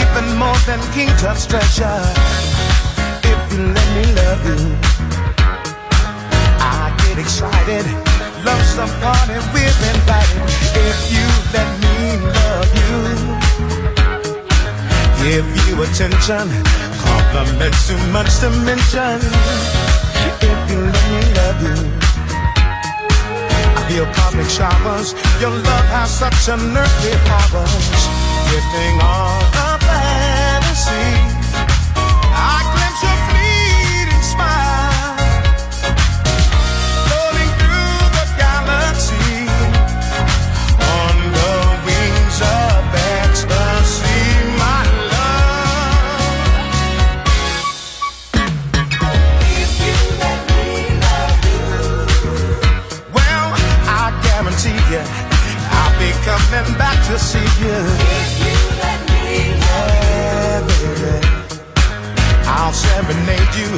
Even more than King Tut's treasure. If you let me love you, I get excited. Love some party we're invited. If you let me love you, give you attention, compliments too much to mention. If you let me love you. I feel cosmic showers. Your love has such unearthly powers. On a fantasy. I glimpse your fleeting smile. Floating through the galaxy. On the wings of ecstasy, my love. If you let me love you. Well, I guarantee you, I'll be coming back to see you. Serenade you,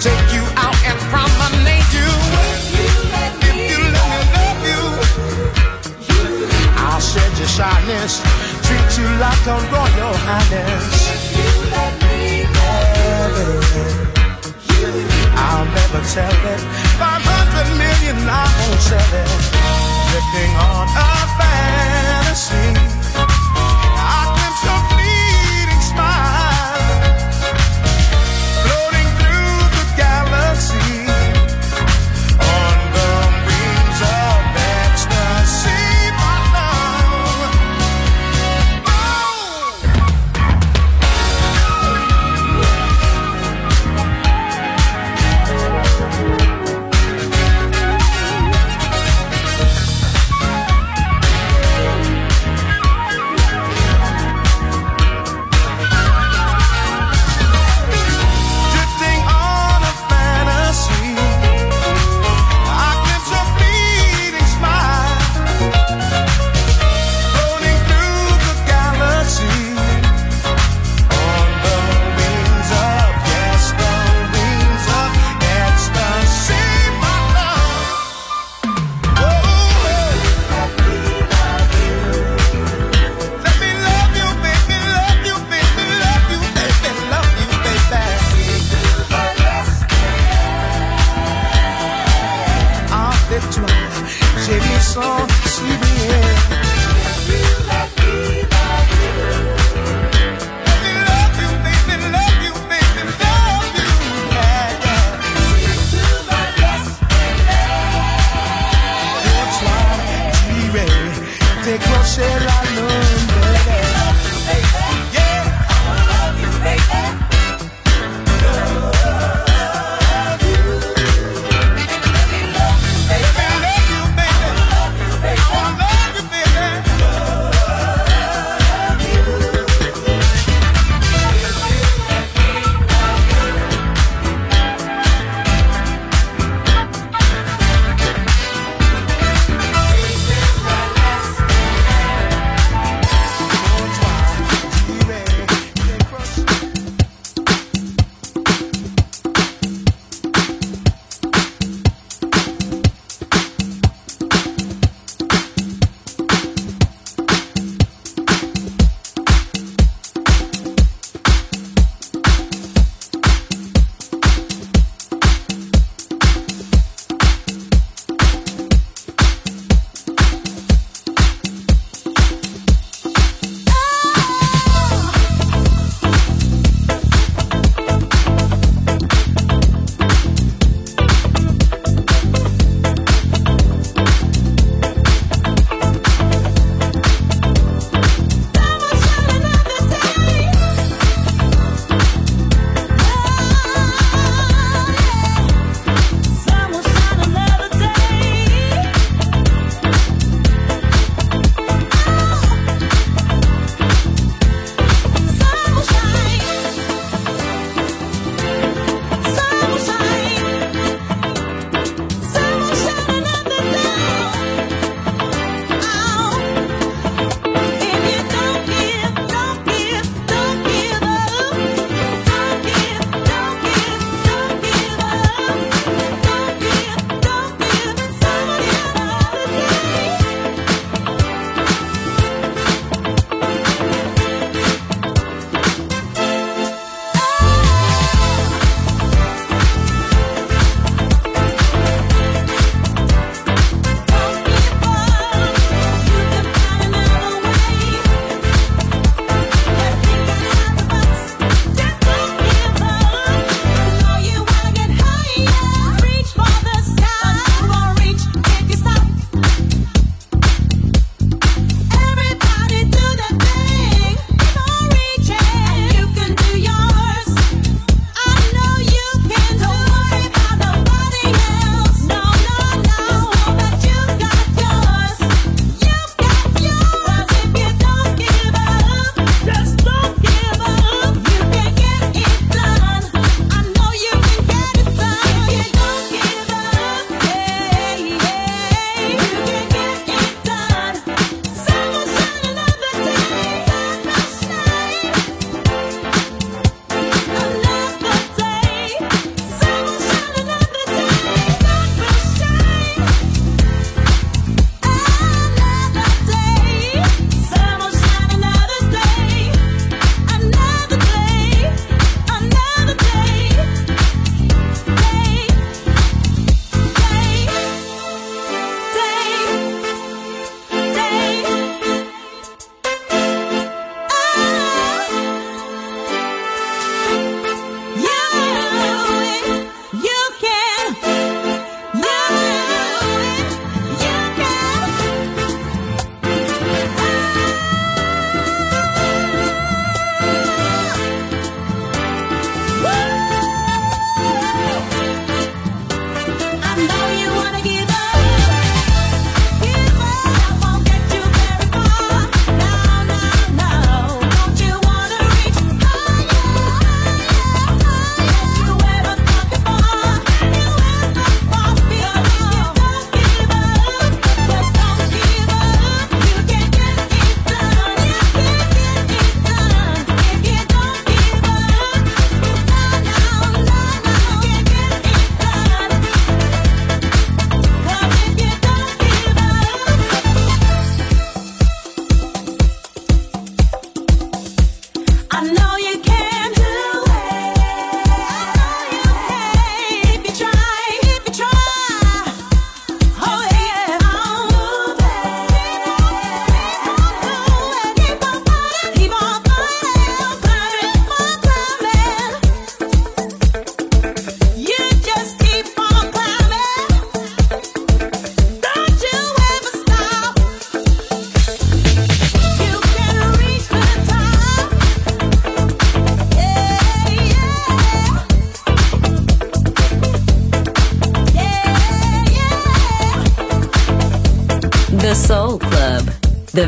take you out and promenade you. If you let me, love you, I'll shed your shyness, treat you like a royal highness. I'll never tell it. Five hundred million, I won't sell it. On a fantasy.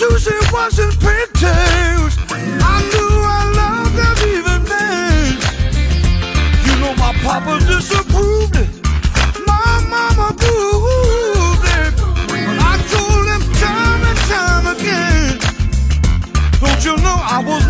Susie wasn't pigtails. I knew I loved them even then. You know my papa disapproved it. My mama proved it. But I told him time and time again. Don't you know I was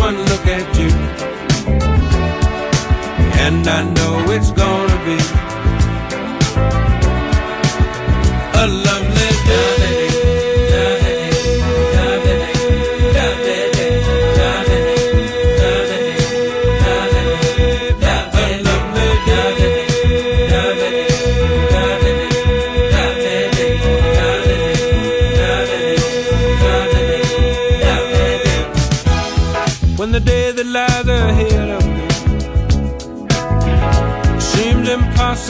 one look at you, and I know it's gonna be.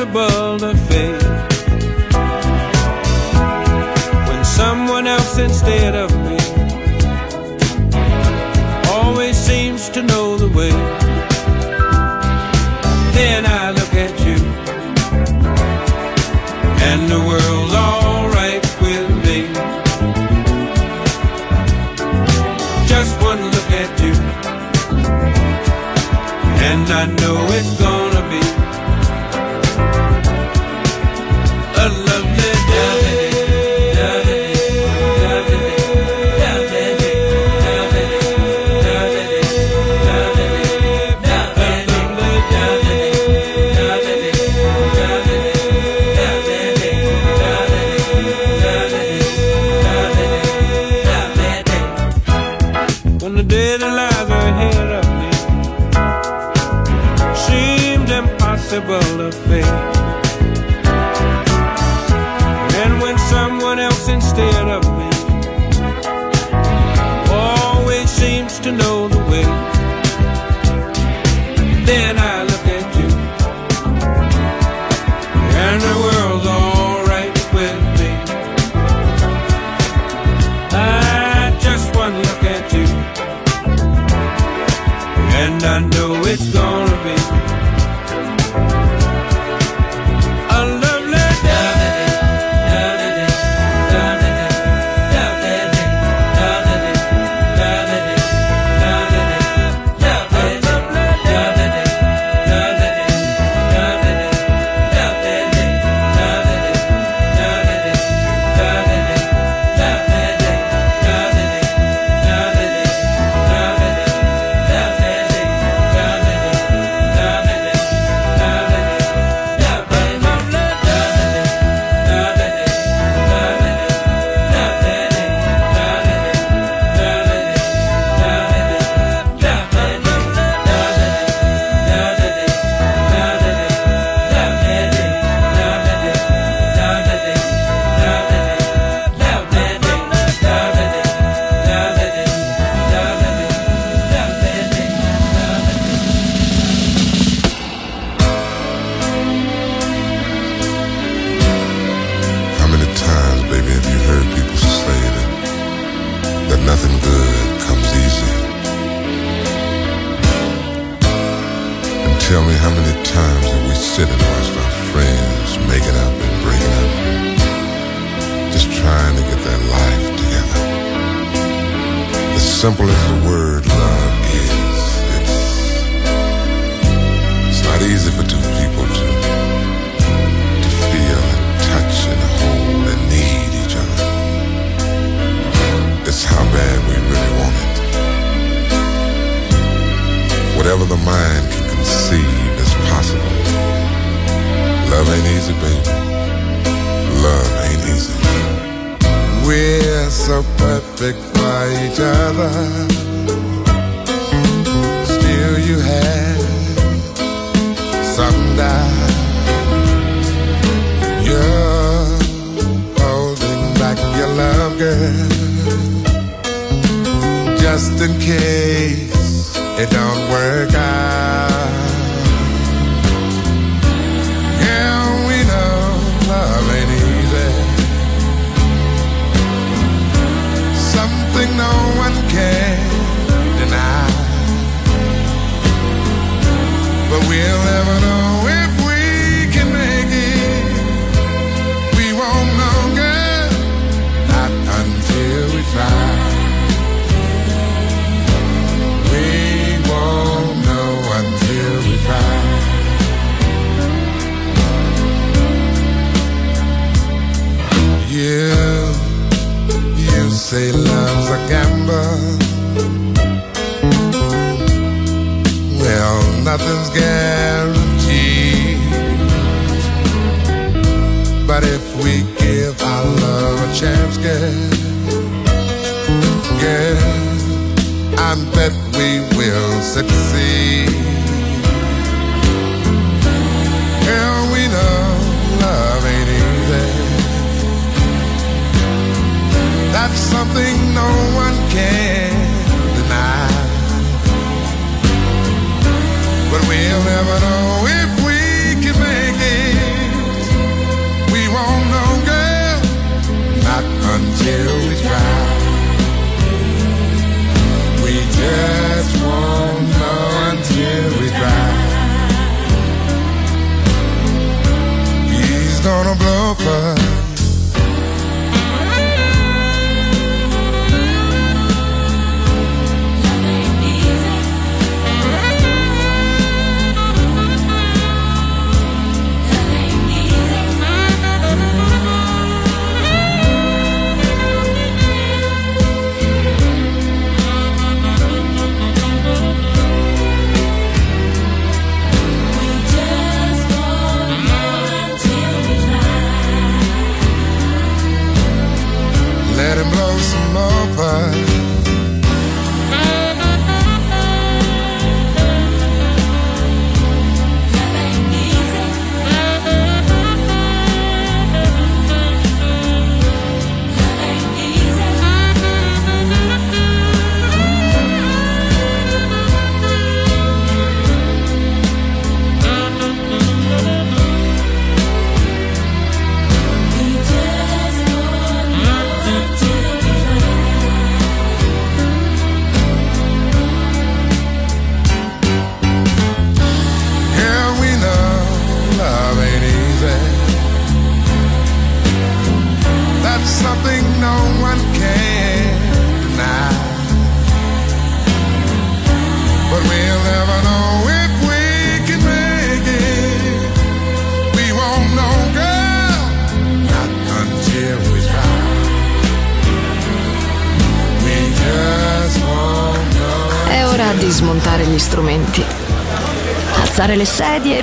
impossible to so perfect for each other. Still, you have some doubt. You're holding back your love, girl, just in case it don't work out. Say love's a gamble. Well, nothing's guaranteed. But if we give our love a chance, girl, girl, I bet we will succeed. That's something no one can deny. But we'll never know if we can make it. We won't know, girl, not until we try. We just won't know until we try. He's gonna blow for let